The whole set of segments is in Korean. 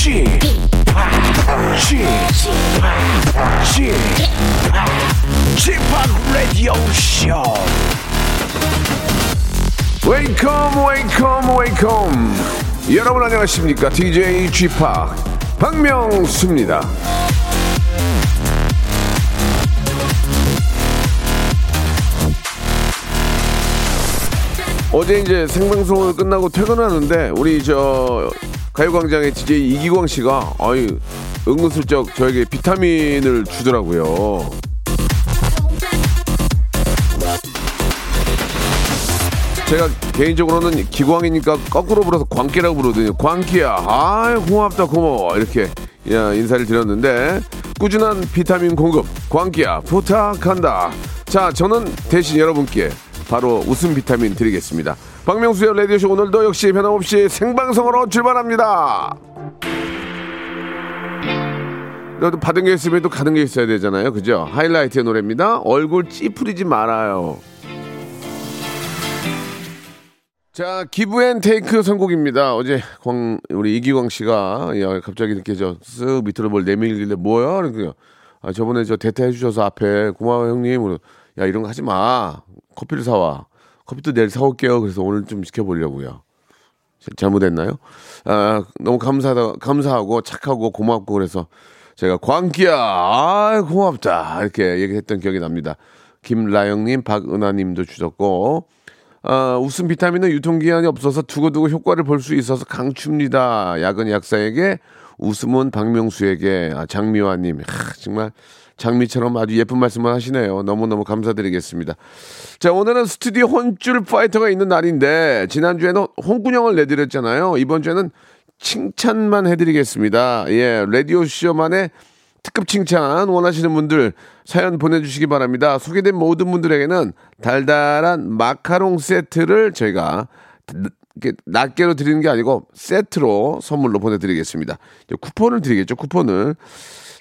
g p o p Radio Show. Welcome, welcome, welcome. 여러분 안녕하십니까? DJ p 박명수입니다. 어제 이제 생방송을 끝나고 퇴근하는데 우리 저 가요광장의 DJ 이기광 씨가 아유 은근슬쩍 저에게 비타민을 주더라고요. 제가 개인적으로는 기광이니까 거꾸로 불어서 광기라고 부르거든요. 광기야, 아 고맙다 고마워 이렇게 야, 인사를 드렸는데 꾸준한 비타민 공급 광기야 부탁한다. 자, 저는 대신 여러분께 바로 웃음 비타민 드리겠습니다. 박명수의 라디오쇼 오늘도 역시 변함없이 생방송으로 출발합니다. 그래도 받은 게 있으면 또 가는 게 있어야 되잖아요. 그죠? 하이라이트의 노래입니다. 얼굴 찌푸리지 말아요. 자, give and take 선곡입니다. 어제 광, 우리 이기광 씨가, 야, 갑자기 이렇게 저, 쓱 밑으로 뭘 내밀길래, 뭐야? 그러니까, 아, 저번에 저 대타 해주셔서 앞에, 고마워 형님. 야, 이런 거 하지 마. 커피를 사와. 커피도 내일 사올게요. 그래서 오늘 좀 시켜보려고요. 자- 잘못했나요? 아, 너무 감사하다, 감사하고 착하고 고맙고 그래서 제가 광기야, 아, 고맙다. 이렇게 얘기했던 기억이 납니다. 김라영님, 박은하님도 주셨고, 아, 웃음 비타민은 유통기한이 없어서 두고두고 효과를 볼 수 있어서 강추입니다. 야근 약사에게 웃음은 박명수에게 아, 장미화님 하, 정말 장미처럼 아주 예쁜 말씀을 하시네요. 너무너무 감사드리겠습니다. 자 오늘은 스튜디오 혼줄 파이터가 있는 날인데 지난주에는 홍군형을 내드렸잖아요. 이번 주에는 칭찬만 해드리겠습니다. 예, 라디오 쇼만의 특급 칭찬 원하시는 분들 사연 보내주시기 바랍니다. 소개된 모든 분들에게는 달달한 마카롱 세트를 저희가 낱개로 드리는 게 아니고 세트로 선물로 보내드리겠습니다. 쿠폰을 드리겠죠, 쿠폰을.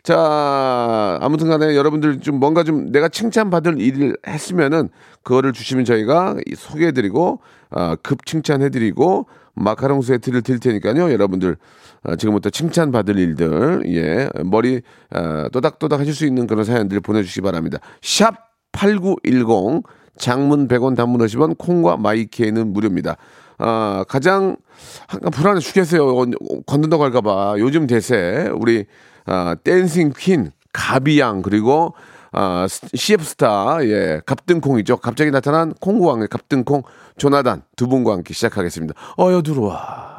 자, 아무튼 간에 여러분들 좀 뭔가 좀 내가 칭찬받을 일을 했으면은 그거를 주시면 저희가 소개해드리고, 아, 급 칭찬해드리고, 마카롱 세트를 드릴 테니까요. 여러분들, 아, 지금부터 칭찬받을 일들, 예, 머리, 아, 또닥또닥 하실 수 있는 그런 사연들 보내주시기 바랍니다. 샵 8910, 장문 100원, 단문 50원, 콩과 마이케이는 무료입니다. 아, 가장 한간 불안해 죽겠어요. 어, 건든다고 할까봐. 요즘 대세, 우리, 아, 댄싱 퀸, 가비양, 그리고, 아, CF 스타, 예, 갑등콩이죠. 갑자기 나타난 콩구왕의 갑등콩, 조나단 두 분과 함께 시작하겠습니다. 어여 들어와.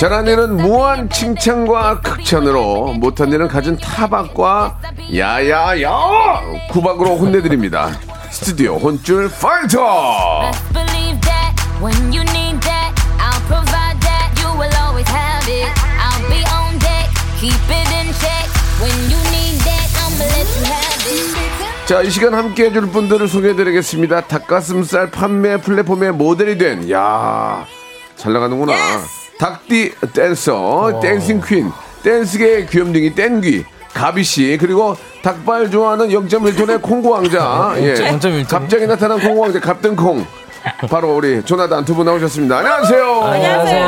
잘한 일은 무한 칭찬과 극찬으로 못한 일은 갖은 타박과 야야야 구박으로 혼내드립니다. 스튜디오 혼줄 파이터. 자, 이 시간 함께 해줄 분들을 소개해드리겠습니다. 닭가슴살 판매 플랫폼의 모델이 된, 야, 잘 나가는구나. 닭띠 댄서, 댄싱 퀸, 댄스계의 귀염둥이 땡귀, 가비 씨, 그리고 닭발 좋아하는 0.1톤의 콩고 왕자. 예. 0.1 톤. 갑자기 나타난 콩고 왕자, 갑등콩. 바로 우리 조나단 두 분 나오셨습니다. 안녕하세요. 안녕하세요.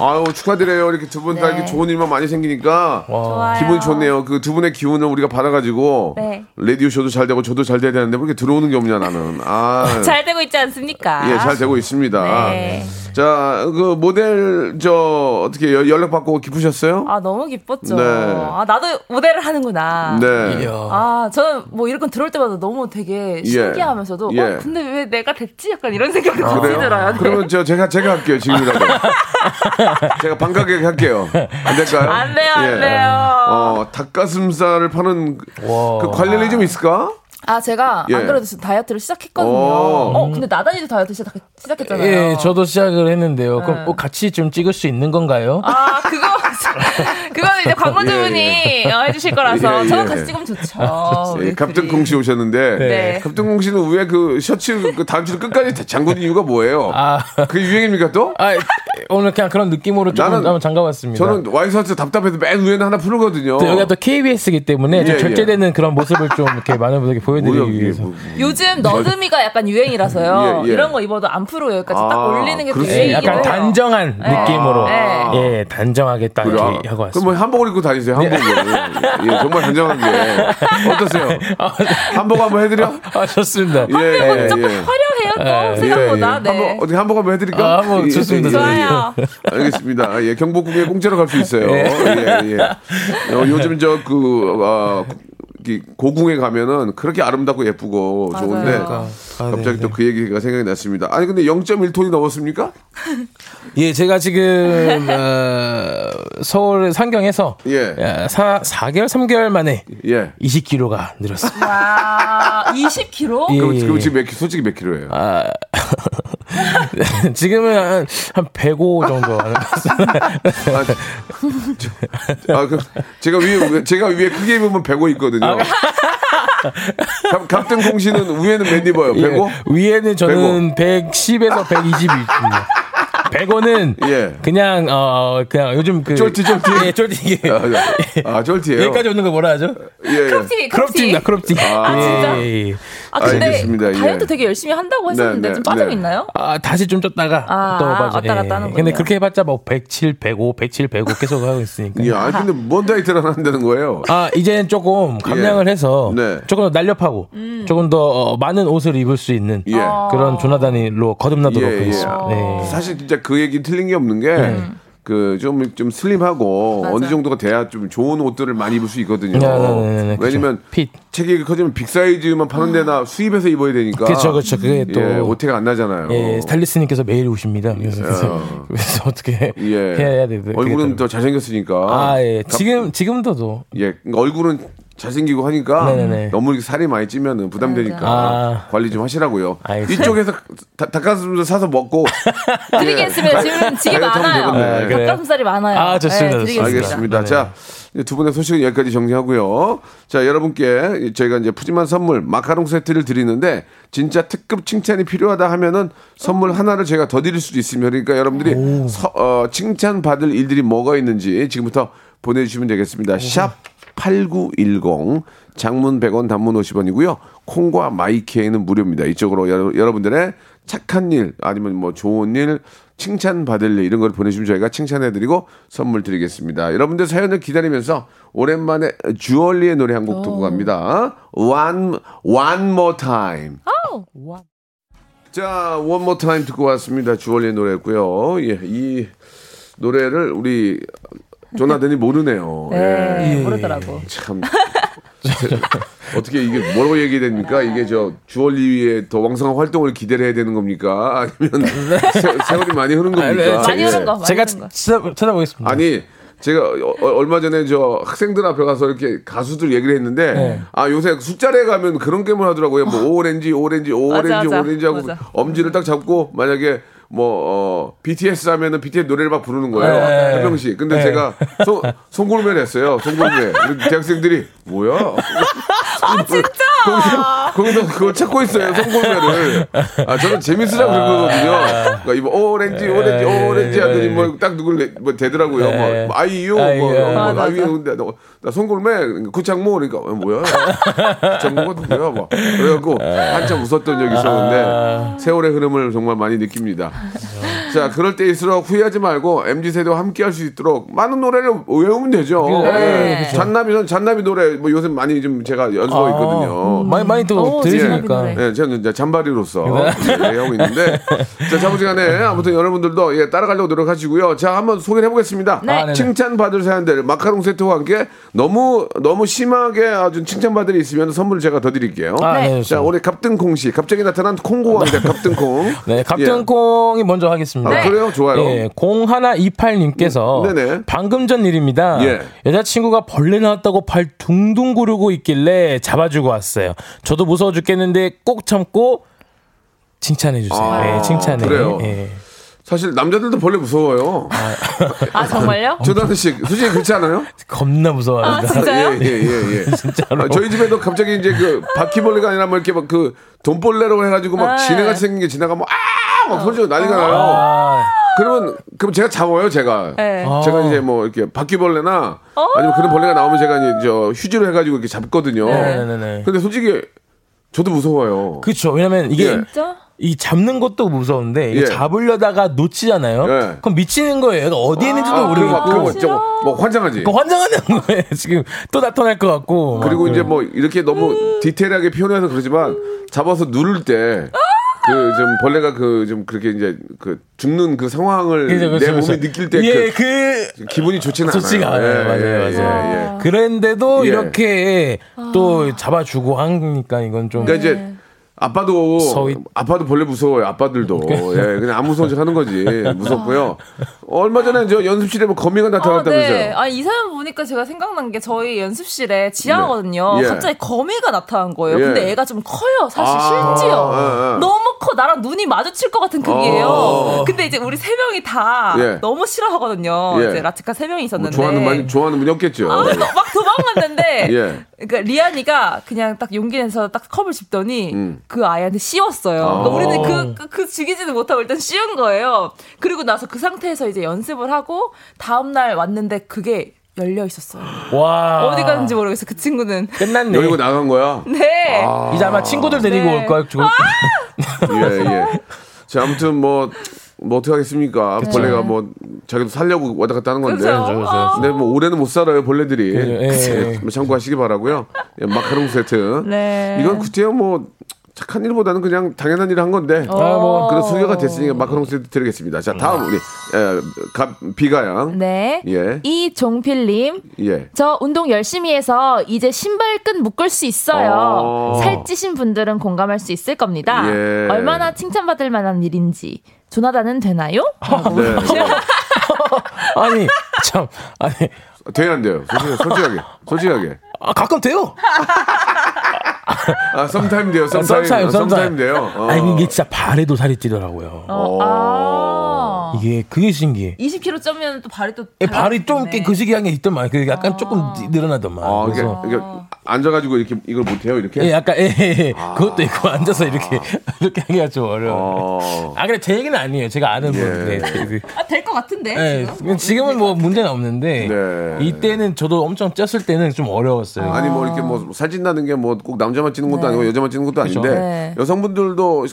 아유, 축하드려요. 이렇게 두 분다 이렇게 좋은 일만 많이 생기니까. 와. 기분이 좋네요. 그 두 분의 기운을 우리가 받아가지고 네. 라디오 쇼도 잘 되고 저도 잘 돼야 되는데 왜 이렇게 들어오는 게 없냐 나는. 아, 잘 되고 있지 않습니까? 예, 잘 되고 있습니다. 네. 자, 그 모델 저 어떻게 여- 연락 받고 기쁘셨어요? 아 너무 기뻤죠. 네. 아 나도 모델을 하는구나. 네. 이야. 아 저는 뭐 이런 건 들을 때마다 너무 되게 예. 신기하면서도 예. 어, 근데 왜 내가 됐지? 약간 이런 생각이? 들어요. 네. 그러면 저 제가 제가 할게요 지금이라도. 제가 반가게 할게요. 안 될까요? 안 돼요, 안 예. 돼요. 어, 닭가슴살을 파는 그- 그 관련이 좀 있을까? 아 제가 예. 안 그래도 다이어트를 시작했거든요. 오. 어 근데 나단이도 다이어트 시작, 시작했잖아요. 예, 저도 시작을 했는데요. 그럼 네. 꼭 같이 좀 찍을 수 있는 건가요? 아 그거 그거는 이제 광고주분이 어, 해주실 거라서 예, 예. 저는 같이 찍으면 좋죠. 예, 우리 갑등콩 씨 오셨는데 네. 갑등콩 씨는 왜 그 셔츠 그 단추를 끝까지 잠그는 이유가 뭐예요? 아. 그게 유행입니까 또? 아, 오늘 그냥 그런 느낌으로 조금 나는- 한번 잠가봤습니다. 저는 와이셔츠 답답해서 맨 위에는 하나 푸르거든요. 또 여기가 또 KBS이기 때문에 좀 예, 예. 절제되는 그런 모습을 좀 이렇게 많은 분들께 보여드리기 위해서. 뭐- 요즘 너드미가 약간 유행이라서요. 예, 예. 이런 거 입어도 안 풀고 여기까지 딱 아, 올리는 게. 예, 유행이긴 약간. 단정한 네. 느낌으로 네. 예 단정하게 딱 그래. 이렇게 하고 왔습니다. 뭐 한복을 입고 다니세요, 한복을. 예, 정말 단정하게. 어떠세요? 한복 한번 해드려? 아 좋습니다. 예, 예, 조금 예. 화려해요 또 예, 생각보다. 네. 한번 어떻게 한복 한번 해드릴까? 아, 한번 좋습니다. 좋아요. 알겠습니다. 예, 경복궁에 공짜로 갈 수 있어요. 네. 예, 예. 어, 요즘 저 그, 아, 이 고궁에 가면은 그렇게 아름답고 예쁘고 맞아요. 좋은데 그러니까. 아, 갑자기 네, 또그 얘기가 생각이 났습니다. 아니 근데 0.1톤이 넘었습니까? 예, 제가 지금 어, 서울 상경에서 예. 예, 사, 4개월 3개월 만에 예. 20kg가 늘었습니다. 와 20kg? 예, 그럼, 예. 그럼 지금 몇 키, 솔직히 몇 킬로예요? 아, 지금은 한, 한 105 정도 하는 것 같습니다. 아, 그, 제가 위에, 제가 위에 크게 입으면 105 있거든요. 갑- 갑등콩 씨는 위에는 몇 입어요? 105? 예, 위에는 저는 110에서 120이 있습니다. 105는 예. 그냥 어 그냥 요즘 그 쫄티, 쫄티? 예, 쫄티 이게 아, 아, 쫄티예요 여기까지 오는 거 뭐라 하죠? 예. 예. 크롭티, 크롭티. 크롭티입니다. 크롭티. 아, 진짜? 예, 예. 아 근데 알겠습니다. 예. 다이어트 되게 열심히 한다고 했었는데 네, 좀 네, 빠지고 네. 있나요? 아, 다시 좀 쪘다가 아, 또 빠져. 왔다 갔다 하는군요. 근데 그렇게 해 봤자 뭐 107, 105, 107, 105 계속 하고 있으니까. 예, 아니, 근데 뭔 다이어트를 한다는 거예요? 아, 이제는 조금 감량을 예. 해서 네. 조금 더 날렵하고 음. 조금 더 어, 많은 옷을 입을 수 있는 예. 그런 조나단위로 거듭나도록 예, 예. 하겠습니다. 네. 사실 진짜 그 얘기 틀린 게 없는 게, 그, 좀, 좀 슬림하고 맞아. 어느 정도가 돼야 좀 좋은 옷들을 많이 입을 수 있거든요. 네, 네, 네, 네. 왜냐면, 핏. 체격이 커지면 빅 사이즈만 파는 데나 수입해서 입어야 되니까. 그쵸, 그쵸. 그게 또. 예, 오태가 안 나잖아요. 예, 스타일리스트님께서 매일 오십니다. 그래서, 그래서 어떻게 예. 해야 되 얼굴은 더 잘생겼으니까. 아, 예. 가- 지금, 지금도도. 예. 그러니까 얼굴은 잘생기고 하니까 네네네. 너무 이렇게 살이 많이 찌면은 부담되니까 아. 관리 좀 하시라고요. 알겠습니다. 이쪽에서 다- 닭가슴살 사서 먹고 드리겠습니다. 지금 지게 다이어트 하면 많아요. 아, 그래요? 닭가슴살이 많아요. 아, 좋습니다, 네. 알겠습니다. 네. 자, 이제 두 분의 소식은 여기까지 정리하고요. 자, 여러분께 저희가 이제 푸짐한 선물 마카롱 세트를 드리는데 진짜 특급 칭찬이 필요하다 하면은 선물 하나를 제가 더 드릴 수도 있습니다. 그러니까 여러분들이 서- 어, 칭찬 받을 일들이 뭐가 있는지 지금부터 보내주시면 되겠습니다. 샵 8910 장문 100원 단문 50원이고요. 콩과 마이케이는 무료입니다. 이쪽으로 여러, 여러 분들의 착한 일 아니면 뭐 좋은 일 칭찬 받을 일 이런 걸 보내주시면 저희가 칭찬해드리고 선물 드리겠습니다. 여러분들 사연을 기다리면서 오랜만에 주얼리의 노래 한 곡 듣고 갑니다. One One More Time. 자, One More Time 듣고 왔습니다. 주얼리의 노래였고요. 예, 이 노래를 우리 조나단이 모르네요. 예. 네, 모르더라고. 참 제- 어떻게 이게 뭐라고 얘기됩니까? 이게 저 주얼리의 더 왕성한 활동을 기대를 해야 되는 겁니까? 아니면 세, 월이 많이 흐른 겁니까? 네, 많이 예. 흐른 거. 많이 제가 흐른 거. 찾아, 찾아보겠습니다. 아니 제가 어- 어- 얼마 전에 저 학생들 앞에 가서 이렇게 가수들 얘기를 했는데 네. 아 요새 숫자리에 가면 그런 게임을 하더라고요. 뭐 오렌지 오렌지 오렌지 맞아, 맞아. 오렌지 하고 맞아. 엄지를 딱 잡고 만약에 뭐 어, BTS 하면은 BTS 노래를 막 부르는 거예요. 네. 한 명씩. 근데 네. 제가 송 송골매를 했어요. 송골매. 대학생들이 뭐야? 아 진짜? 거기서, 거기서 그걸 찾고 있어요. 송골매를. 아 저는 재밌으라고 그러거든요. 그러니까 이거 오렌지 오렌지 오렌지 하더니 뭐 딱 누굴 내- 뭐 되더라고요. 네. 뭐 아이유 뭐, 아이유. 어, 뭐 맞아, 아이유 근데 나, 나 송골매 구창모 그러니까 어, 뭐야? 구창모가 누구야? 막 그래갖고 한참 웃었던 적이 있었는데 세월의 흐름을 정말 많이 느낍니다. No. 자, 그럴 때일수록 후회하지 말고 MZ 세대와 함께 할 수 있도록 많은 노래를 외우면 되죠. 네. 예. 잔나비 잔나비 노래 뭐 요새 많이 좀 제가 연습하고 있거든요. 아, 많이 많이 또 오, 들으시니까. 네. 예, 저는 이제 잔바리로서 예, 하고 있는데 자, 자부지간에 아무튼 여러분들도 예, 따라가려고 노력하시고요. 자, 한번 소개를 해보겠습니다. 네. 아, 네네. 칭찬 받을 사연들 마카롱 세트와 함께 너무 너무 심하게 아주 칭찬받을 있으면 선물 제가 더 드릴게요. 아, 네, 자. 우리 갑등콩 씨 갑자기 나타난 콩고 왕자 갑등콩. 네, 예. 갑등콩이 먼저 하겠습니다. 아, 그래요? 좋아요. 예, 0128님께서 음, 네네. 방금 전 일입니다. 예. 여자친구가 벌레 나왔다고 발 둥둥 구르고 있길래 잡아주고 왔어요. 저도 무서워 죽겠는데 꼭 참고 칭찬해 주세요. 아, 예, 칭찬해. 그래요? 예. 사실 남자들도 벌레 무서워요. 아 정말요? 조다은 씨, 솔직히 그렇지 않아요? 겁나 무서워합니다. 아, 진짜요? 예, 예, 예, 예. 진짜로. 아, 저희 집에도 갑자기 이제 그 바퀴벌레가 아니라 뭐 이렇게 막 그 돈벌레라고 해가지고 막 네. 지네같이 생긴 게 지나가면 아! 막 소리가 난리가 나요. 아, 그러면 그럼 제가 잡아요, 제가. 네. 제가 이제 뭐 이렇게 바퀴벌레나 아니면 그런 벌레가 나오면 제가 이제 저 휴지로 해가지고 이렇게 잡거든요. 네네네. 근데 솔직히 저도 무서워요. 그렇죠. 왜냐면 이게 예. 진짜? 이 잡는 것도 무서운데 예. 잡으려다가 놓치잖아요. 예. 그럼 미치는 거예요. 얘가 어디에 있는지도 아, 막 그거. 저거 뭐 환장하지. 그 환장하는 거예요. 지금 또 나타날 것 같고. 그리고 막. 이제 뭐 이렇게 너무 디테일하게 표현해서 그러지만 잡아서 누를 때 그 좀 벌레가 그 좀 그렇게 이제 그 죽는 그 상황을 그죠, 그죠, 내 몸이 그죠. 느낄 때 예, 그그 기분이 좋지는 않아요. 좋지가 않아요. 예, 맞아요, 예, 맞아요. 예, 예. 그런데도 예. 이렇게 또 잡아주고 하니까 이건 좀 그러니까 이제 아빠도 서윗. 아빠도 벌레 무서워요. 아빠들도 예, 그냥 안 무서운 척 하는 거지 무섭고요. 얼마 전에 저 연습실에 뭐 거미가 아, 나타났다면서요. 네. 아, 이 사연 보니까 제가 생각난 게 저희 연습실에 지하거든요. 네. 예. 갑자기 거미가 나타난 거예요. 예. 근데 애가 좀 커요. 사실 아, 실지요. 아, 아. 커. 나랑 눈이 마주칠 것 같은 크기예요. 어. 근데 이제 우리 세 명이 다 예. 너무 싫어하거든요. 예. 이제 라치카 세 명이 뭐 있었는데. 좋아하는 많이 좋아하는 분이 없겠죠. 아, 막 도망갔는데 예. 그러니까 리안이가 그냥 딱 용기 내서 딱 컵을 집더니 음. 그 아이한테 씌웠어요. 아. 그러니까 우리는 그, 그, 그 죽이지는 못하고 일단 씌운 거예요. 그리고 나서 그 상태에서 이제 연습을 하고 다음 날 왔는데 그게 열려 있었어요. 와 어디 갔는지 모르겠어. 그 친구는. 끝났네. 열고 나간 거야. 네. 이제 아마 친구들 데리고 네. 올 거야. 저- 예, 예. 자, 아무튼 뭐, 뭐 어떻게 하겠습니까? 벌레가 뭐, 자기도 살려고 왔다 갔다 하는 건데. 그죠. 그죠, 그죠. 근데 뭐, 올해는 못 살아요, 벌레들이. 예, 예. 예, 참고하시기 바라고요 예, 마카롱 세트. 네. 이건 그때야 뭐, 착한 일보다는 그냥 당연한 일을 한 건데. 아, 뭐. 그런 소개가 됐으니까 마카롱 세트 드리겠습니다. 자, 다음 우리, 에, 가, 비가양. 네. 예. 이종필님. 예. 저 운동 열심히 해서 이제 신발끈 묶을 수 있어요. 어. 살찌신 분들은 공감할 수 있을 겁니다. 예. 얼마나 칭찬받을 만한 일인지. 조나단은 되나요? 네. 아니 참 아니 돼야 안 돼요. 솔직하게. 솔직하게. 솔직하게. 아, 가끔 돼요. 아, sometime 돼요. sometime. sometime, sometime sometime. 돼요. 어. 아니 이게 진짜 발에도 살이 찌더라고요. 어, 아. 이게 그게 신기해. 20kg 쩌면 또 발이 또 예, 발이 좀. 그 신기한 게 있더만. 그 약간 조금 늘어나더만. 아, 이게, 그래서 이게 앉아가지고 이렇게 이걸 못해요, 이렇게? 예, 약간 예, 예, 예. 그것도 있고 앉아서 이렇게 이렇게 하기가 좀 어려워. 어. 아 그래 제 얘기는 아니에요. 제가 아는 예. 분인데. 그- 아, 될 것 같은데. 예, 지금? 지금은 뭐 문제는 없는데 네. 이때는 저도 엄청 쪘을 때는 좀 어려웠어요. 아니 뭐 이렇게 뭐 살찐다는 게 뭐 꼭 남자만 찌는 것도 네. 아니고 여자만 찌는 것도 아닌데 네. 여성분들도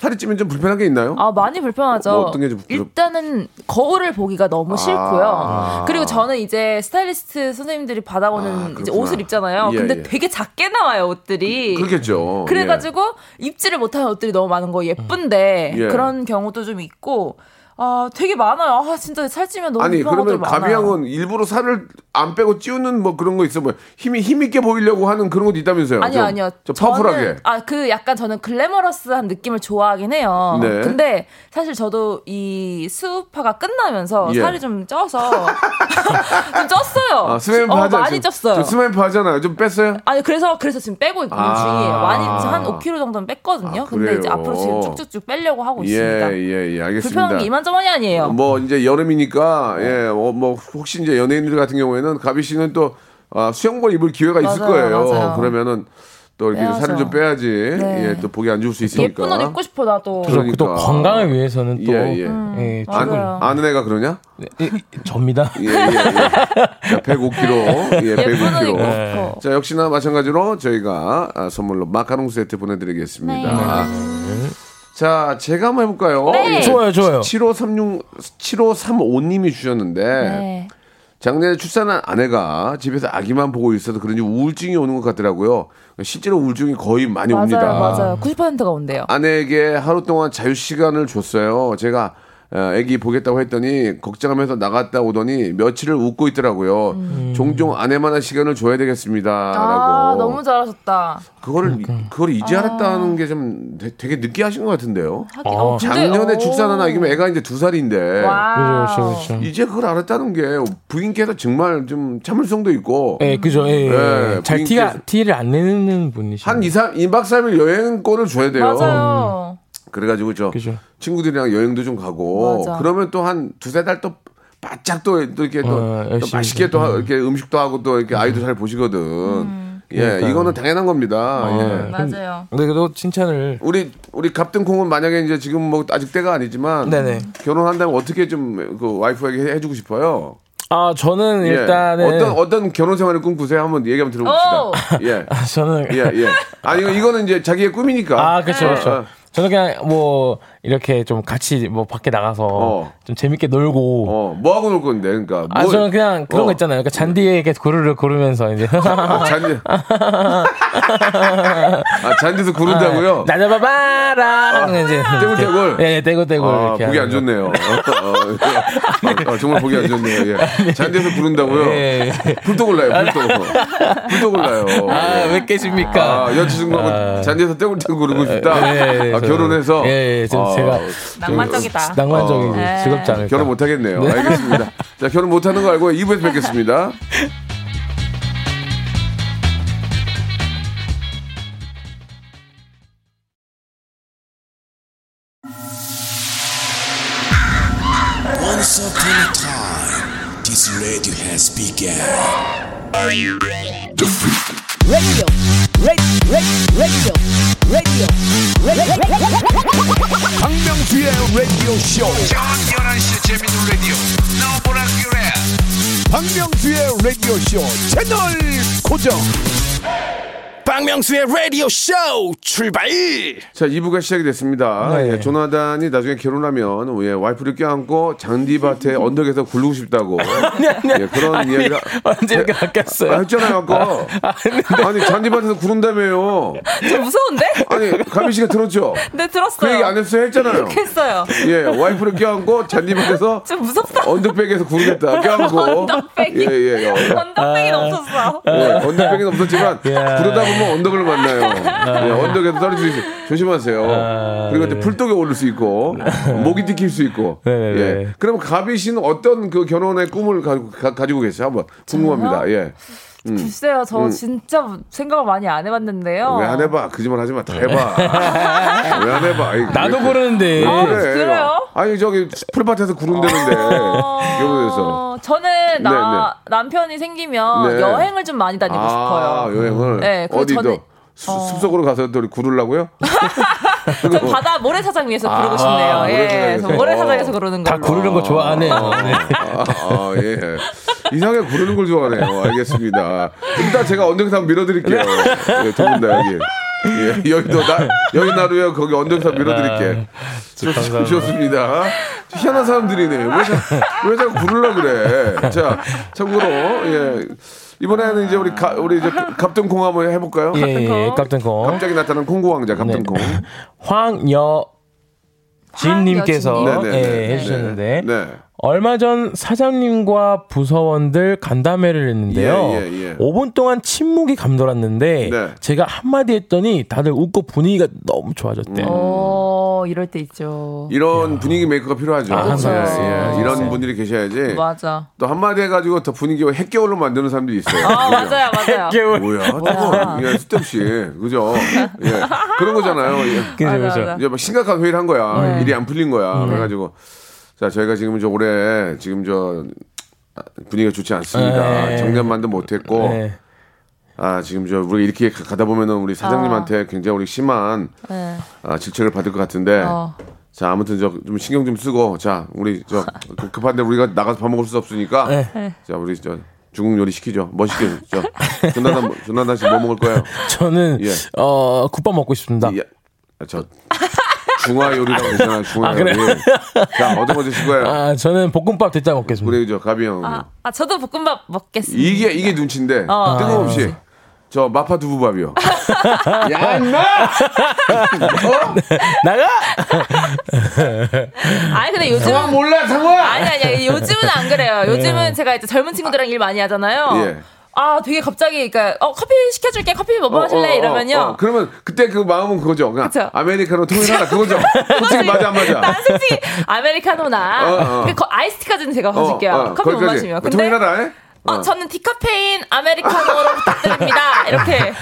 살이 찌면 좀 불편한 게 있나요? 아, 많이 불편하죠. 뭐 어떤 게좀 불- 일단은 거울을 보기가 너무 싫고요. 아. 그리고 저는 이제 스타일리스트 선생님들이 받아오는 아, 이제. 옷을 입잖아요. 예, 근데 예. 되게 작게 나와요, 옷들이. 그렇겠죠. 그래가지고 입지를 못하는 옷들이 너무 많은 거 예쁜데 예. 그런 경우도 좀 있고 아 되게 많아요. 아 진짜 살찌면 너무 아니 그러면. 가비양은 일부러 살을 안 빼고 찌우는 뭐 그런 거 있어 뭐 힘이 힘 있게 보이려고 하는 그런 것도 있다면서요? 아니요, 좀- 아니요. 좀 파워풀하게. 아, 그 약간 저는 glamorous한 느낌을 좋아하긴 해요. 네. 근데 사실 저도 이 스우파가 끝나면서 예. 살이 좀 쪄서 좀 쪘어요. 아, 스맨파 어. 많이 지금- 쪘어요. 스매프 하잖아요. 좀 뺐어요? 아니 그래서 그래서 지금 빼고 있는 아. 중이에요. 많이 한 5kg 정도는 뺐거든요. 아, 근데 이제? 앞으로 지금 쭉쭉쭉 빼려고 하고 있습니다. 예, 예, 예, 알겠습니다. 불편한 게 이만저만 이 아니에요. 뭐 이제 여름이니까 예, 어, 뭐 혹시 이제 연예인들 같은 경우에는 가비 씨는 또 아, 수영복 입을 기회가 있을 맞아요, 거예요. 맞아요. 그러면은 또 이렇게 빼야죠. 살을 좀 빼야지 네. 예, 또 보기 안 좋을 수 있으니까. 예쁜 옷 입고 싶어 나도. 그러니까. 또 건강을 위해서는 또 예, 예. 예, 아. 아는 애가 그러냐? 예, 예, 접니다. 예, 예, 예. 자, 105kg. 예, 예쁜 옷 입고 105kg. 싶어. 자, 역시나 마찬가지로 저희가 아, 선물로 마카롱 세트 보내드리겠습니다. 자, 제가 한번 해볼까요? 네. 예. 좋아요, 좋아요. 7536, 7535님이 주셨는데, 네. 작년에 출산한 아내가 집에서 아기만 보고 있어도 그런지 우울증이 오는 것 같더라고요. 실제로 우울증이 거의 많이 맞아요, 옵니다. 맞아요. 90%가 온대요. 아내에게 하루 동안 자유 시간을 줬어요. 제가 어, 애기 보겠다고 했더니 걱정하면서 나갔다 오더니 며칠을 웃고 있더라고요. 종종 아내만한 시간을 줘야 되겠습니다라고. 아, 너무 잘하셨다. 그거를 그러니까. 그걸 이제 알았다는 게 좀 되게 늦게 하신 것 같은데요. 근데, 작년에 어. 출산한 아기면 애가 이제 두 살인데. 그렇죠, 그렇죠, 그렇죠. 이제 그걸 알았다는 게 부인께서 정말 좀 참을성도 있고 예, 그죠. 예, 예. 네, 잘 부인께서- 티가 티를 안 내는 분이시죠. 한 2, 3, 2박 3일 여행권을 줘야 돼요. 맞아요. 그래가지고 저 그죠. 친구들이랑 여행도 좀 가고 맞아. 그러면 또 한 두세 달 또 바짝 또, 또 이렇게 또, 어, 또 맛있게 또 하- 이렇게 음식도 하고 또 이렇게 아이도 잘 보시거든. 예, 그러니까요. 이거는 당연한 겁니다. 어, 예. 맞아요. 근데 그래도 칭찬을 우리 우리 갑등콩은 만약에 이제 지금 뭐 아직 때가 아니지만 네네. 결혼한다면 어떻게 좀 그 와이프에게 해- 해주고 싶어요? 아 저는 예. 일단은 어떤 어떤 결혼 생활을 꿈꾸세요? 한번 얘기 한번 들어봅시다. 오! 예, 아, 저는 예, 예. 아니 이거- 이거는 이제 자기의 꿈이니까. 아 그렇죠 그렇죠. 어, 저는 그냥 뭐 이렇게 좀 같이 뭐 밖에 나가서 어. 좀 재밌게 놀고. 어, 뭐 하고 놀 건데, 그러니까. 아 뭐- 저는 그냥 그런 어. 거 있잖아요. 그러니까 잔디에 이렇게 고르르 고르면서 이제 어, 잔디. 아, 잔디에서 구른다고요? 나 잡아봐라. 하면 이제 떼굴떼굴? 예, 예, 떼굴떼굴. 아, 이렇게 보기 안 하는 거. 좋네요. 어, 어, 어, 정말 보기 안 좋네요. 예. 잔디에서 구른다고요? 예, 예. 불도 올라요, 불도. 불도 올라요. 아, 예. 왜 깨십니까? 아, 여자친구하고 아. 잔디에서 떼굴떼굴 구르고 싶다. 예, 예, 아, 저- 결혼해서. 예, 예, 좀 아, 제가 낭만적이다. 낭만적이고 어. 즐겁지 않을까. 결혼 못 하겠네요. 네. 알겠습니다. 자, 결혼 못 하는 거 알고 2부에서 뵙겠습니다. Radio, radio, radio, radio, 라디오 쇼. 저녁 11시 재밌는 라디오. 너보라 그래. 박명수의 라디오 쇼 채널 고정. 박명수의 라디오 쇼 출발. 자, 2부가 시작이 됐습니다. 네. 예, 조나단이 나중에 결혼하면 예, 와이프를 껴안고 잔디밭에 언덕에서 굴르고 싶다고. 예, 그런 이야기를 언제 이렇게 아, 바뀌었어요? 했잖아요, 아까. 아 니, 잔디밭에서 구른다며요. 좀 무서운데? 아니, 가미 씨가 들었죠? 네, 들었어요. 그 얘기 안 했어요? 했잖아요. 했어요. 예, 와이프를 껴안고 잔디밭에서 좀 무섭다. 언덕백에서 구르겠다. 껴안고. 언덕백이. 예, 예, 예. 언덕백이 없었어. 예, 언덕백은 없었지만 야. 구르다 보면 언덕을 만나요. 예, 언덕에서 떨어질 수 있어요. 조심하세요. 아, 그리고 또 풀독에 오를 수 있고 목이 튀길 수 있고. 네, 네, 예. 네. 그럼 가비 씨는 어떤 그 결혼의 꿈을 가지고, 가, 가지고 계세요? 한번 궁금합니다. 예. 글쎄요, 저 진짜 생각을 많이 안 해봤는데요. 왜 안 해봐? 거짓말 하지 마. 다 해봐. 왜 안 해봐? 아이, 나도 왜- 고르는데. 왜 아, 그래? 그래요? 아니 저기 풀밭에서 구른다는데 결혼해서. 어, 저는 나 남편이 생기면 네. 여행을 좀 많이 다니고 아 싶어요. 여행을 네, 그리고 어디 저는- 또 수- 숲속으로 가서 또 구르려고요? 저 바다 모래사장 위에서 아, 부르고 싶네요. 예, 모래사장에서. 저 모래사장에서 그러는 다 걸로. 고르는 거 좋아하네요. 네. 아, 아, 예. 이상하게 구르는 걸 좋아하네요. 알겠습니다. 일단 제가 한번 밀어드릴게요. 예, 두분 다 여기. 예, 여의도 나, 여의 나루에 거기 언덕에서 밀어드릴게. 좋, 감사합니다. 좋습니다. 희한한 사람들이네. 왜, 자, 왜 자꾸 구르려 그래. 자, 참고로, 예. 이번에는 이제 우리 가, 우리 이제 갑등콩 한번 해볼까요? 예, 예, 깜짝콩. 갑자기 나타난 콩고 왕자 갑등콩. 황여 진님께서 네, 네, 네, 예, 네. 해주셨는데 네. 얼마 전 사장님과 부서원들 간담회를 했는데요. 예, 예, 예. 5분 동안 침묵이 감돌았는데 네. 제가 한마디 했더니 다들 웃고 분위기가 너무 좋아졌대요. 어, 이럴 때 있죠. 이런 분위기 메이커가 필요하죠. 아, 항상 예. 예. 이런 있어요. 분들이 계셔야지. 맞아. 또 한마디 해가지고 더 분위기가 핵겨울로 만드는 사람들이 있어요. 아? 맞아요, 맞아요. 개월. 뭐야, 저거 그냥 쓸데없이 그죠? 예, 그런 거잖아요. 예. 그죠, 그죠. 이제 막 심각한 회의를 한 거야. 네. 일이 안 풀린 거야. 음. 그래가지고 자 저희가 지금 저 올해 지금 저 분위기가 좋지 않습니다. 네. 정년만도 못했고 네. 아 지금 저 우리 이렇게 가- 가다 보면은 우리 사장님한테 굉장히 우리 심한 네. 아, 질책을 받을 것 같은데. 어. 자 아무튼 저 좀 신경 좀 쓰고 자 우리 저 급- 급한데 우리가 나가서 밥 먹을 수 없으니까 네. 자 우리 저 중국 요리 시키죠 뭐 시키죠 저 조나단 뭐- 조나단 씨뭐 먹을 거예요 저는 예. 어 국밥 먹고 싶습니다. 이- 아, 저 중화 요리라고 그러잖아요 중화 아, 요리? 자 어떤 거 드실 거예요 아 저는 볶음밥 대짜 먹겠습니다. 우리 저 가비 형 아, 아, 저도 볶음밥 먹겠습니다. 이게 이게 눈치인데 어. 뜬금없이 저 마파 두부밥이요. 야, 임마! 나가! 아니 근데 상황 요즘 은 몰라, 상황! 아니 아니 요즘은 안 그래요. 요즘은 제가 이제 젊은 친구들이랑 일 많이 하잖아요. 예. 아 되게 갑자기 그러니까 어 커피 시켜줄게 커피 뭐 어, 마실래 어, 어, 이러면요. 어, 그러면 그때 그 마음은 그거죠. 그냥 그쵸. 아메리카노 통일하라 그거죠. 솔직히 맞아 안 맞아. 난 솔직히 아메리카노나 어, 어. 그 거- 아이스티까지는 제가 마실게요. 어, 어, 커피 못 거기까지. 마시면. 근데 통일하라. 해? 어, 저는 디카페인 아메리카노로 부탁드립니다. 이렇게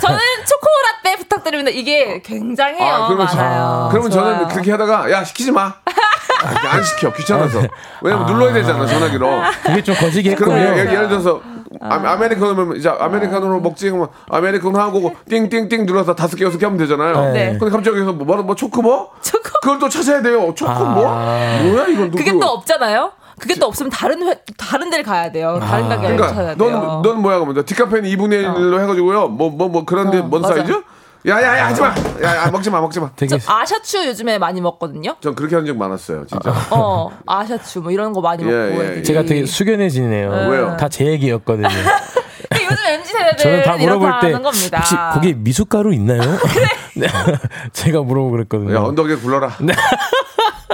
저는 초코라떼 부탁드립니다. 이게 굉장해요. 아, 그러면, 많아요. 그러면 좋아요. 저는 그렇게 하다가 야 시키지 마. 아, 안 시켜 귀찮아서. 왜냐면 눌러야 되잖아 전화기로. 그게 좀 거시기 했군요. 예를, 예를 들어서 아메리카노면 이제 아메리카노로 먹지 그러면 아메리카노 하고 띵띵띵 눌러서 다섯 개 여섯 개 하면 되잖아요. 네. 근데 갑자기 여기서 뭐, 뭐, 뭐 초코 뭐? 초코 그걸 또 찾아야 돼요. 초코 뭐? 뭐야 이건 그게 또 없잖아요. 그게 또 없으면 다른 회, 다른 데를 가야 돼요. 다른 가게를 찾아야 그러니까 돼요. 넌, 넌 뭐야 그러면 디카페인 2분의 1로 해가지고요. 뭐뭐 뭐 그런데 어, 뭔 맞아. 사이즈? 야야야 하지 마. 야, 야 먹지 마 먹지 마. 되게 저 아샤추 요즘에 많이 먹거든요. 전 그렇게 한적 많았어요 진짜. 어, 아샤추 뭐 이런 거 많이 예, 먹고. 예, 애들이. 제가 되게 숙연해지네요. 왜요? 다 제 얘기였거든요. 근데 요즘 MZ 세대들 저는 다 물어볼 때 하는 겁니다. 혹시 거기 미숫가루 있나요? 네. 제가 물어보고 그랬거든요. 야 언덕에 굴러라. 네.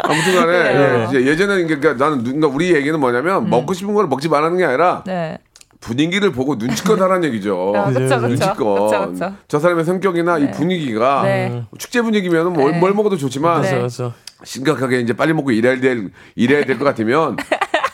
아무튼간에 네. 이제 예전에는 그러니까 나는 누군가 우리 얘기는 뭐냐면 먹고 싶은 걸 먹지 말라는 게 아니라 네. 분위기를 보고 눈치껏 하라는 얘기죠. 아, 그쵸, 그쵸. 눈치껏. 그쵸, 그쵸. 저 사람의 성격이나 이 분위기가 네. 축제 분위기면 뭘, 네. 뭘 먹어도 좋지만 네. 그래서 심각하게 이제 빨리 먹고 일해야 될 일해야 될 것 같으면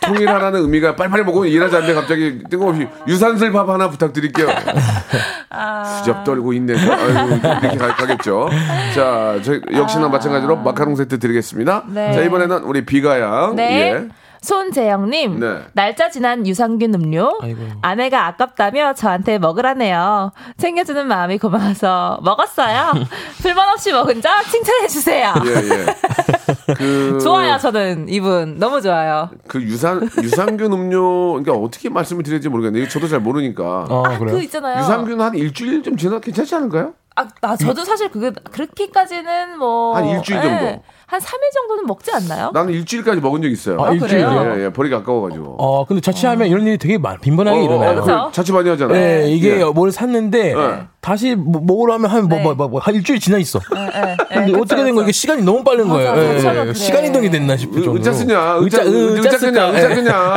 통일하라는 의미가 빨리빨리 먹고 일하자는데 갑자기 뜬금없이 유산슬 밥 하나 부탁드릴게요. 수접 떨고 있네. 아이고, 이렇게 가, 가겠죠. 자, 저 역시나 마찬가지로 마카롱 세트 드리겠습니다. 네. 자, 이번에는 우리 비가양. 네. 예. 손재영님, 네. 날짜 지난 유산균 음료. 아이고. 아내가 아깝다며 저한테 먹으라네요. 챙겨주는 마음이 고마워서 먹었어요. 불만 없이 먹은 점 칭찬해주세요. 예, 예. 그, 좋아요, 저는 이분. 너무 좋아요. 그 유산, 유산균 음료, 그러니까 어떻게 말씀을 드릴지 모르겠네요. 저도 잘 모르니까. 어 아, 그래요? 그 있잖아요. 유산균 한 일주일 좀 지나 괜찮지 않을까요? 아, 나 저도 사실 그게 그렇게까지는 뭐 한 일주일 정도? 예, 한 3일 정도는 먹지 않나요? 나는 일주일까지 먹은 적 있어요. 아, 일주일이요? 예, 예, 버리기 아까워가지고. 어 근데 자취하면 이런 일이 되게 많, 빈번하게 일어나요. 그쵸? 그 자취 많이 하잖아. 네, 이게 예. 뭘 샀는데 네. 다시 뭐, 먹으려면 한뭐 네. 뭐뭐한 일주일 지나 있어. 예, 예, 근데 그쵸, 어떻게 된 거야? 이게 시간이 너무 빠른 거예요. 예, 예. 그래. 시간 이동이 됐나 싶을 정도로. 의자 쓰냐? 의자, 의자, 쓰냐? 의자 예. 쓰냐?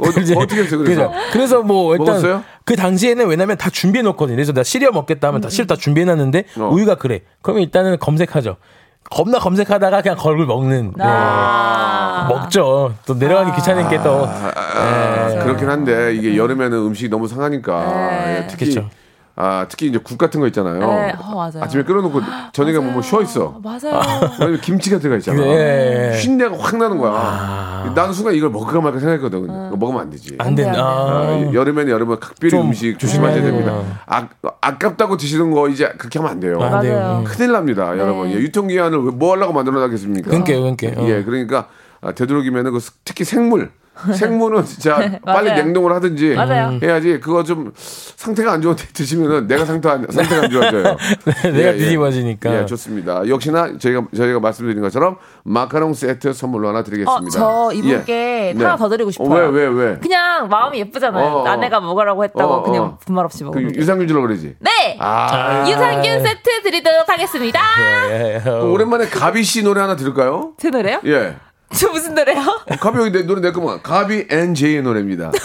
어, 어떻게 했어요, 그래서? 그래서 뭐 일단 먹었어요? 그 당시에는 왜냐면 다 준비해 놓거든요. 그래서 나 시리얼 먹겠다 하면 다 시리얼 다 준비해 놨는데 어. 우유가 그래. 그러면 일단은 검색하죠. 겁나 검색하다가 그냥 걸을 먹는. 네. 아. 먹죠. 또 내려가기 귀찮은 게 또. 아, 그렇긴 한데 이게 여름에는 음식이 너무 상하니까 네. 예, 특히 그쵸. 아 특히 이제 국 같은 거 있잖아요. 네, 어, 맞아요. 아침에 끓여놓고 저녁에 보면 쉬어 있어. 맞아요. 왜냐면 김치가 들어가 있잖아. 예. 쉰내가 확 나는 거야. 나는 순간 이걸 먹을까 말까 생각했거든. 이거 먹으면 안 되지. 안 된다. 아, 아. 여름에는 여름은 각별히 좀 음식 조심하셔야 조심해야 됩니다. 아, 아깝다고 드시는 거 이제 그렇게 하면 안 돼요. 안 돼요. 음. 큰일 납니다, 여러분. 예, 유통기한을 왜- 뭐 하려고 만들어 놨겠습니까? 그러니까요. 어. 예, 그러니까 아, 되도록이면 그 스- 특히 생물. 생물은 진짜 빨리. 냉동을 하든지 맞아요. 해야지 그거 좀 상태가 안 좋은데 드시면은 내가 상태 안, 상태가 안 좋아져요. 내가 뒤집어지니까. 예, 좋습니다. 역시나 저희가 저희가 말씀드린 것처럼 마카롱 세트 선물로 하나 어, 드리겠습니다. 저 이분께 예. 하나 더 드리고 싶어요. 왜, 왜, 왜? 그냥 마음이 예쁘잖아요. 어, 어. 아내가 먹으라고 했다고 어, 어. 그냥 분말 없이 그 먹으면 돼요. 유산균 주려고 그러지. 네! 아, 유산균 세트 드리도록 하겠습니다. 예, 예. 오랜만에 가비 씨 노래 하나 들을까요? 제 노래요? 예. 저 무슨 노래요? 어, 가비 여기 내 노래 내 거만. 가비 NJ의 노래입니다.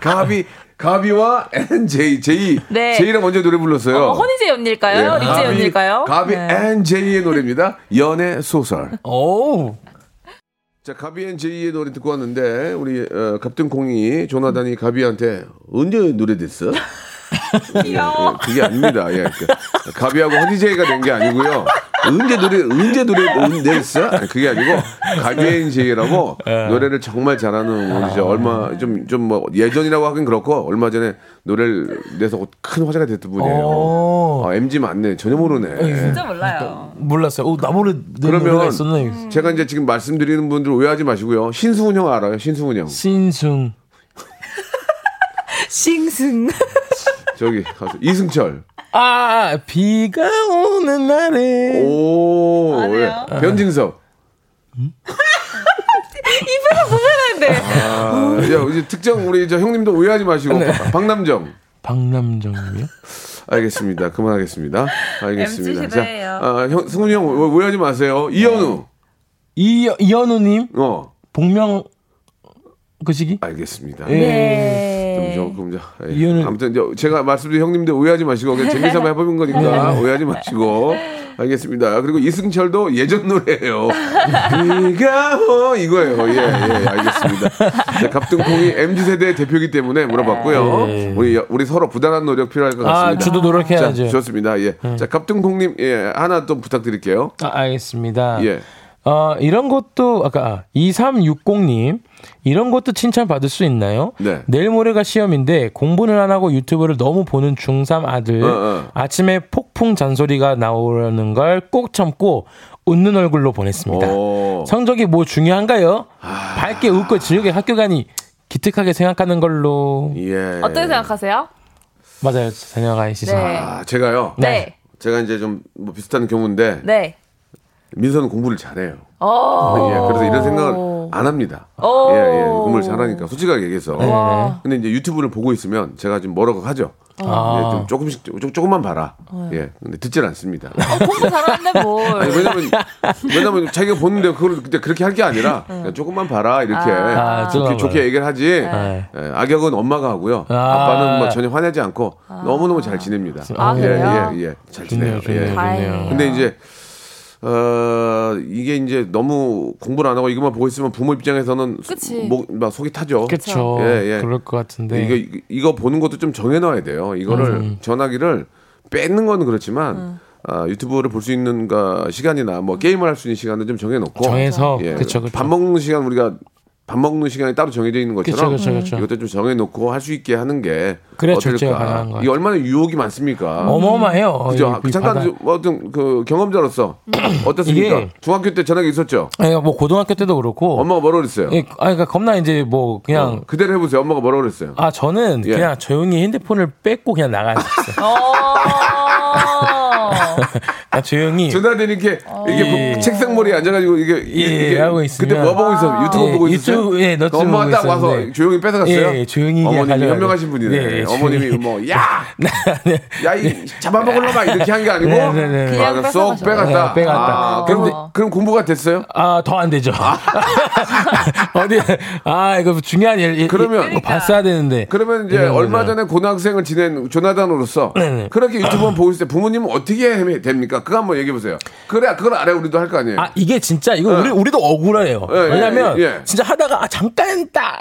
가비 가비와 NJ J 네. J랑 언제 노래 불렀어요? 어, 허니제 언니일까요? 예, 리제 가비- 언니일까요? 가비 네. NJ의 노래입니다. 연애 소설. 오. 자, 가비 NJ의 노래 듣고 왔는데 우리 어, 갑등콩이 조나단이 가비한테 언제 노래 됐어? 예, 예, 그게 아닙니다. 예, 그, 가비하고 허니제이가 된 게 아니고요. 언제 노래 언제 노래 냈어? 그게 아니고 가비엔제이라고 노래를 정말 잘하는 분이죠. 얼마 좀 좀 뭐 예전이라고 하긴 그렇고 얼마 전에 노래를 내서 큰 화제가 됐던 분이에요. 오. 아, MG 맞네. 전혀 모르네. 진짜 몰라요. 몰랐어요. 오, 나무래 그러면 노래가 있었네. 제가 이제 지금 말씀드리는 분들 오해하지 마시고요. 신승훈 형 알아요? 신승훈 형. 신승. 싱승. 저기 가서 이승철. 아, 비가 오는 날에. 오? 예. 변진섭. 이분은 보면은 네. 아, 야, 이제 특정 우리 저 형님도 오해하지 마시고 네. 박남정. 박남정이요? 알겠습니다. 그만하겠습니다. 알겠습니다. 시대예요. 아, 형, 승훈이 형 오- 오해하지 마세요. 이현우. 이 이현우님 어, 복명 그 시기? 알겠습니다. 예. 네. 좀 조금 저, 예. 이현우- 아무튼 이제 제가 말씀드린 형님들 오해하지 마시고 그냥 재미삼아 해보는 거니까 네. 오해하지 마시고 알겠습니다. 그리고 이승철도 예전 노래예요. 비가 오 이거예요. 예, 예, 알겠습니다. 자, 갑등콩이 mz 세대 대표이기 때문에 물어봤고요. 네. 우리 우리 서로 부단한 노력 필요할 것 같습니다. 아, 저도 노력해야죠. 네. 자, 좋습니다. 예. 자, 갑등콩님 예, 하나 또 부탁드릴게요. 아, 알겠습니다. 예. 어, 이런 것도 아까 아, 2360님 이런 것도 칭찬 받을 수 있나요? 네. 내일 모레가 시험인데 공부는 안 하고 유튜브를 너무 보는 중3 아들 어, 어. 아침에 폭풍 잔소리가 나오는 걸 꼭 참고 웃는 얼굴로 보냈습니다. 오. 성적이 뭐 중요한가요? 아. 밝게 웃고 즐겁게 학교 가니 기특하게 생각하는 걸로 예. 어떻게 생각하세요? 맞아요. 자녀가 있으신 네. 아, 제가요. 네. 제가 이제 좀 뭐 비슷한 경우인데 네. 민서는 공부를 잘해요. 어. 예, 그래서 이런 생각을 안 합니다. 오. 예, 예, 공부를 잘하니까 솔직하게 얘기해서. 네. 와. 근데 이제 유튜브를 보고 있으면 제가 좀 뭐라고 하죠. 아. 예, 좀 조금씩 조, 조금만 봐라. 예, 근데 듣질 않습니다. 어, 공부 잘하는데 뭘. 아니, 왜냐면 왜냐면 자기가 보는데 그걸 그때 그렇게 할 게 아니라 그냥 조금만 봐라 이렇게 아, 좋게 조금만 좋게 얘기를 하지. 네. 예, 악역은 엄마가 하고요. 아. 아. 빠는뭐 전혀 화내지 않고 너무 너무 잘 지냅니다. 아, 예, 그래요? 예, 예, 잘 지내요. 좋네요, 좋네요, 예. 다행이에요. 근데 이제 어 이게 이제 너무 공부를 안 하고 이것만 보고 있으면 부모 입장에서는. 목, 막 속이 타죠. 그렇죠. 예, 예. 그럴 것 같은데. 이거 이거- 보는 것도 좀 정해놔야 돼요. 이거를 음. 전화기를 뺏는 건 그렇지만 아, 유튜브를 볼 수 있는 가 시간이나 뭐 게임을 할 수 있는 시간을 좀 정해놓고 정해서 예, 그쵸 그쵸. 밥 먹는 시간 우리가 밥 먹는 시간이 따로 정해져 있는 것처럼 그쵸, 그쵸, 그쵸. 이것도 좀 정해놓고 할 수 있게 하는 게 그래, 어떨까? 절제가 가능한 것 이게 얼마나 유혹이 많습니까? 어마어마해요. 그죠? 이- 이 잠깐 좀 어떤 그 경험자로서 어떻습니까? 이게- 중학교 때 전화기 있었죠? 아니, 뭐 고등학교 때도 그렇고. 엄마가 뭐라 그랬어요? 예, 아, 그러니까 겁나 이제 뭐 그냥 어, 그대로 해보세요. 엄마가 뭐라 그랬어요? 아 저는 예. 그냥 조용히 핸드폰을 뺏고 그냥 나가셨어요. 어. 그냥 조용히 전화되는 이렇게 이게 예. 그 책상머리에 앉아가지고 이게 예, 이게 하고 있으면- 그때 뭐 보고 있어? 유튜브 예, 보고 있었어요? 유튜브, 예, 너튜브 엄마가 딱 와서 있었는데. 조용히 뺏어갔어요? 예, 조용히 어머님이 가져가고. 현명하신 분이네. 네, 어머님이. 뭐 야, 네. 야이 잡아먹으러 막 이렇게 한 게 아니고 네, 네, 네. 그냥 아, 쏙. 빼갔다. 네, 빼갔다. 아, 그럼 근데- 그럼 공부가 됐어요? 아, 더 안 되죠. 어디, 아, 이거 중요한 일, 일- 그러면- 이거 봤어야 되는데. 그러면 이제 얼마. 전에 고등학생을 지낸 조나단으로서 네네. 그렇게 유튜브만 보고 있을 때 부모님은 어떻게 해- 됩니까? 그거 한번 얘기해 보세요. 그래 그걸 알아 우리도 할 거 아니에요. 아, 이게 진짜, 이거 우리, 우리도 억울해요. 예, 예, 왜냐면, 예. 진짜 하다가, 아, 잠깐 딱,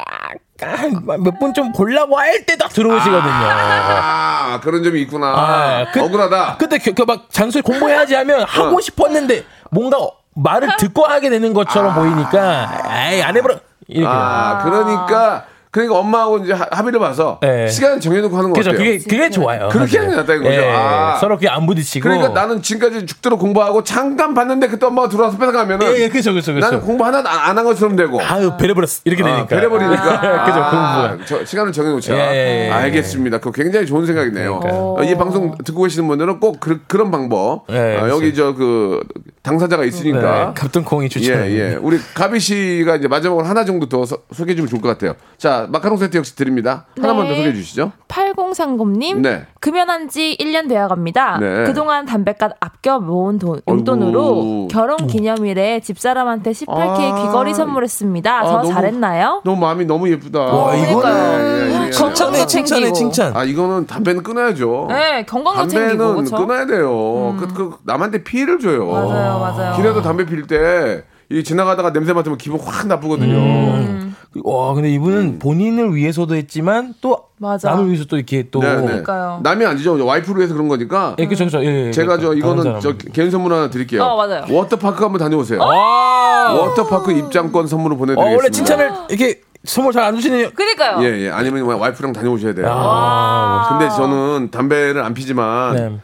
몇 분 좀 보려고 할 때 딱 들어오시거든요. 아, 그런 점이 있구나. 아, 그- 억울하다. 그때 그, 그막 잔소리 공부해야지 하면 하고 어. 싶었는데 뭔가 말을 듣고 하게 되는 것처럼 보이니까 에이 안 해버려 이렇게 아, 그러니까 그러니까 엄마하고 이제 하- 합의를 봐서 네. 시간 정해놓고 하는 거 그죠 어때요? 그게 그게 좋아요 그렇게. 하는 게 낫다 이거죠. 예, 아. 서로 그게 안 부딪히고 그러니까 나는 지금까지 죽도록 공부하고 잠깐 봤는데 그때 엄마가 들어와서 뺏어가면은 예, 예, 그죠 그죠 그죠 나는 공부 하나도 안한 것처럼 되고 아유 베려버렸어 이렇게 아, 되니까 배려버리니까 그죠 아, 공부 저, 시간을 정해놓자. 예, 예, 예. 알겠습니다. 그거 굉장히 좋은 생각이네요. 어, 이 방송 듣고 계시는 분들은 꼭 그, 런 방법. 예, 아, 여기 저 그 당사자가 있으니까. 네, 갑등콩이 추천 예, 예. 우리 가비 씨가 이제 마지막으로 하나 정도 더 소- 소개해 주면 좋을 것 같아요. 자, 마카롱 세트 역시 드립니다. 하나만 네. 더 소개해 주시죠. 8030님 네. 금연한 지 1년 되어 갑니다. 네. 그동안 담배값 아껴 모은 돈, 용돈으로. 결혼 기념일에 집사람한테 18K 아. 귀걸이 선물했습니다. 저 아, 너무- 잘했나요? 너무 마음이 너무 예쁘다. 와, 이거는 예, 예, 예. 칭찬해, 칭찬해, 칭찬 아, 이거는 담배는 끊어야죠. 네, 건강도 챙기고 담배는 그렇죠. 끊어야 돼요. 그, 그 남한테 피해를 줘요. 맞아요, 맞아요. 길에도 담배 필 때 이 지나가다가 냄새 맡으면 기분 확 나쁘거든요. 음. 와 근데 이분은 본인을 위해서도 했지만 또 맞아. 남을 위해서 또 이렇게 또 네, 네. 그러니까요. 남이 아니죠. 와이프를 위해서 그런 거니까. 예, 그쵸. 예, 예, 제가 저 다른 이거는. 저 개인 선물 하나 드릴게요. 어, 맞아요. 워터파크 한번 다녀오세요. 아, 워터파크 입장권 선물로 어, 보내드리겠습니다. 원래 칭찬을 이렇게 선물 잘 안 주시네요. 그러니까요. 예, 예. 아니면 와이프랑 다녀오셔야 돼요. 아, 근데 저는 담배를 안 피지만 네.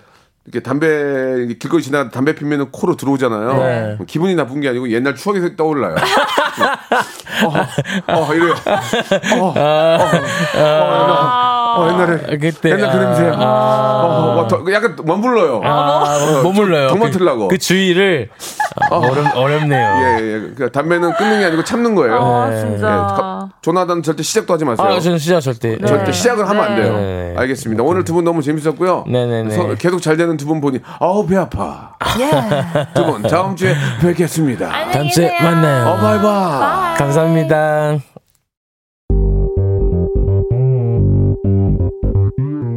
이렇게 담배 길거리 지나 담배 피면 코로 들어오잖아요. 네. 기분이 나쁜 게 아니고 옛날 추억이 떠올라요. 어, 어, 이래요. 어, 어, 어, 어, 옛날에. 그때 옛날 그 냄새야. 아, 어, 어, 더, 약간 머물러요. 아, 못 물러요. 더 그, 맡으려고. 그 주의를 아, 어렵, 어렵네요. 예, 예. 그 담배는 끊는 게 아니고 참는 거예요. 아, 네. 진짜. 예, 가- 조나단 절대 시작도 하지 마세요. 아, 저는 시작 절대. 절대 네. 시작을 하면 안 돼요. 네. 알겠습니다. 오늘 두 분 너무 재밌었고요. 네네네. 서- 계속 잘 되는 두 분 보니 아우 배 아파. 예. 두 분 다음 주에 뵙겠습니다. 다음 주에 만나요. 어 바이바이. 감사합니다.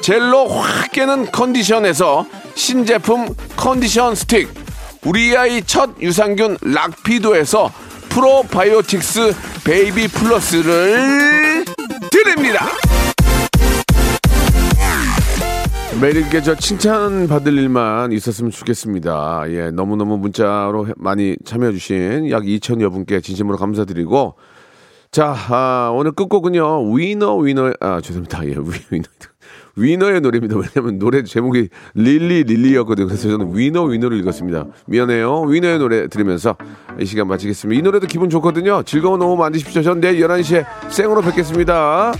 젤로 확 깨는 컨디션에서 신제품 컨디션 스틱 우리 아이 첫 유산균 락피도에서 프로바이오틱스 베이비 플러스를 드립니다. 매일 이렇게 저 칭찬 받을 일만 있었으면 좋겠습니다. 예, 너무너무 문자로 해- 많이 참여해주신 약 2천여 분께 진심으로 감사드리고, 자, 아, 오늘 끝곡은요, 위너, 위너, 아, 죄송합니다. 예, 위, 위너. 위너의 노래입니다. 왜냐면 노래 제목이 릴리, 릴리였거든요. 그래서 저는 위너, 위너를 읽었습니다. 미안해요. 위너의 노래 들으면서 이 시간 마치겠습니다. 이 노래도 기분 좋거든요. 즐거운 오후 만드십시오. 전 내일 11시에 생으로 뵙겠습니다.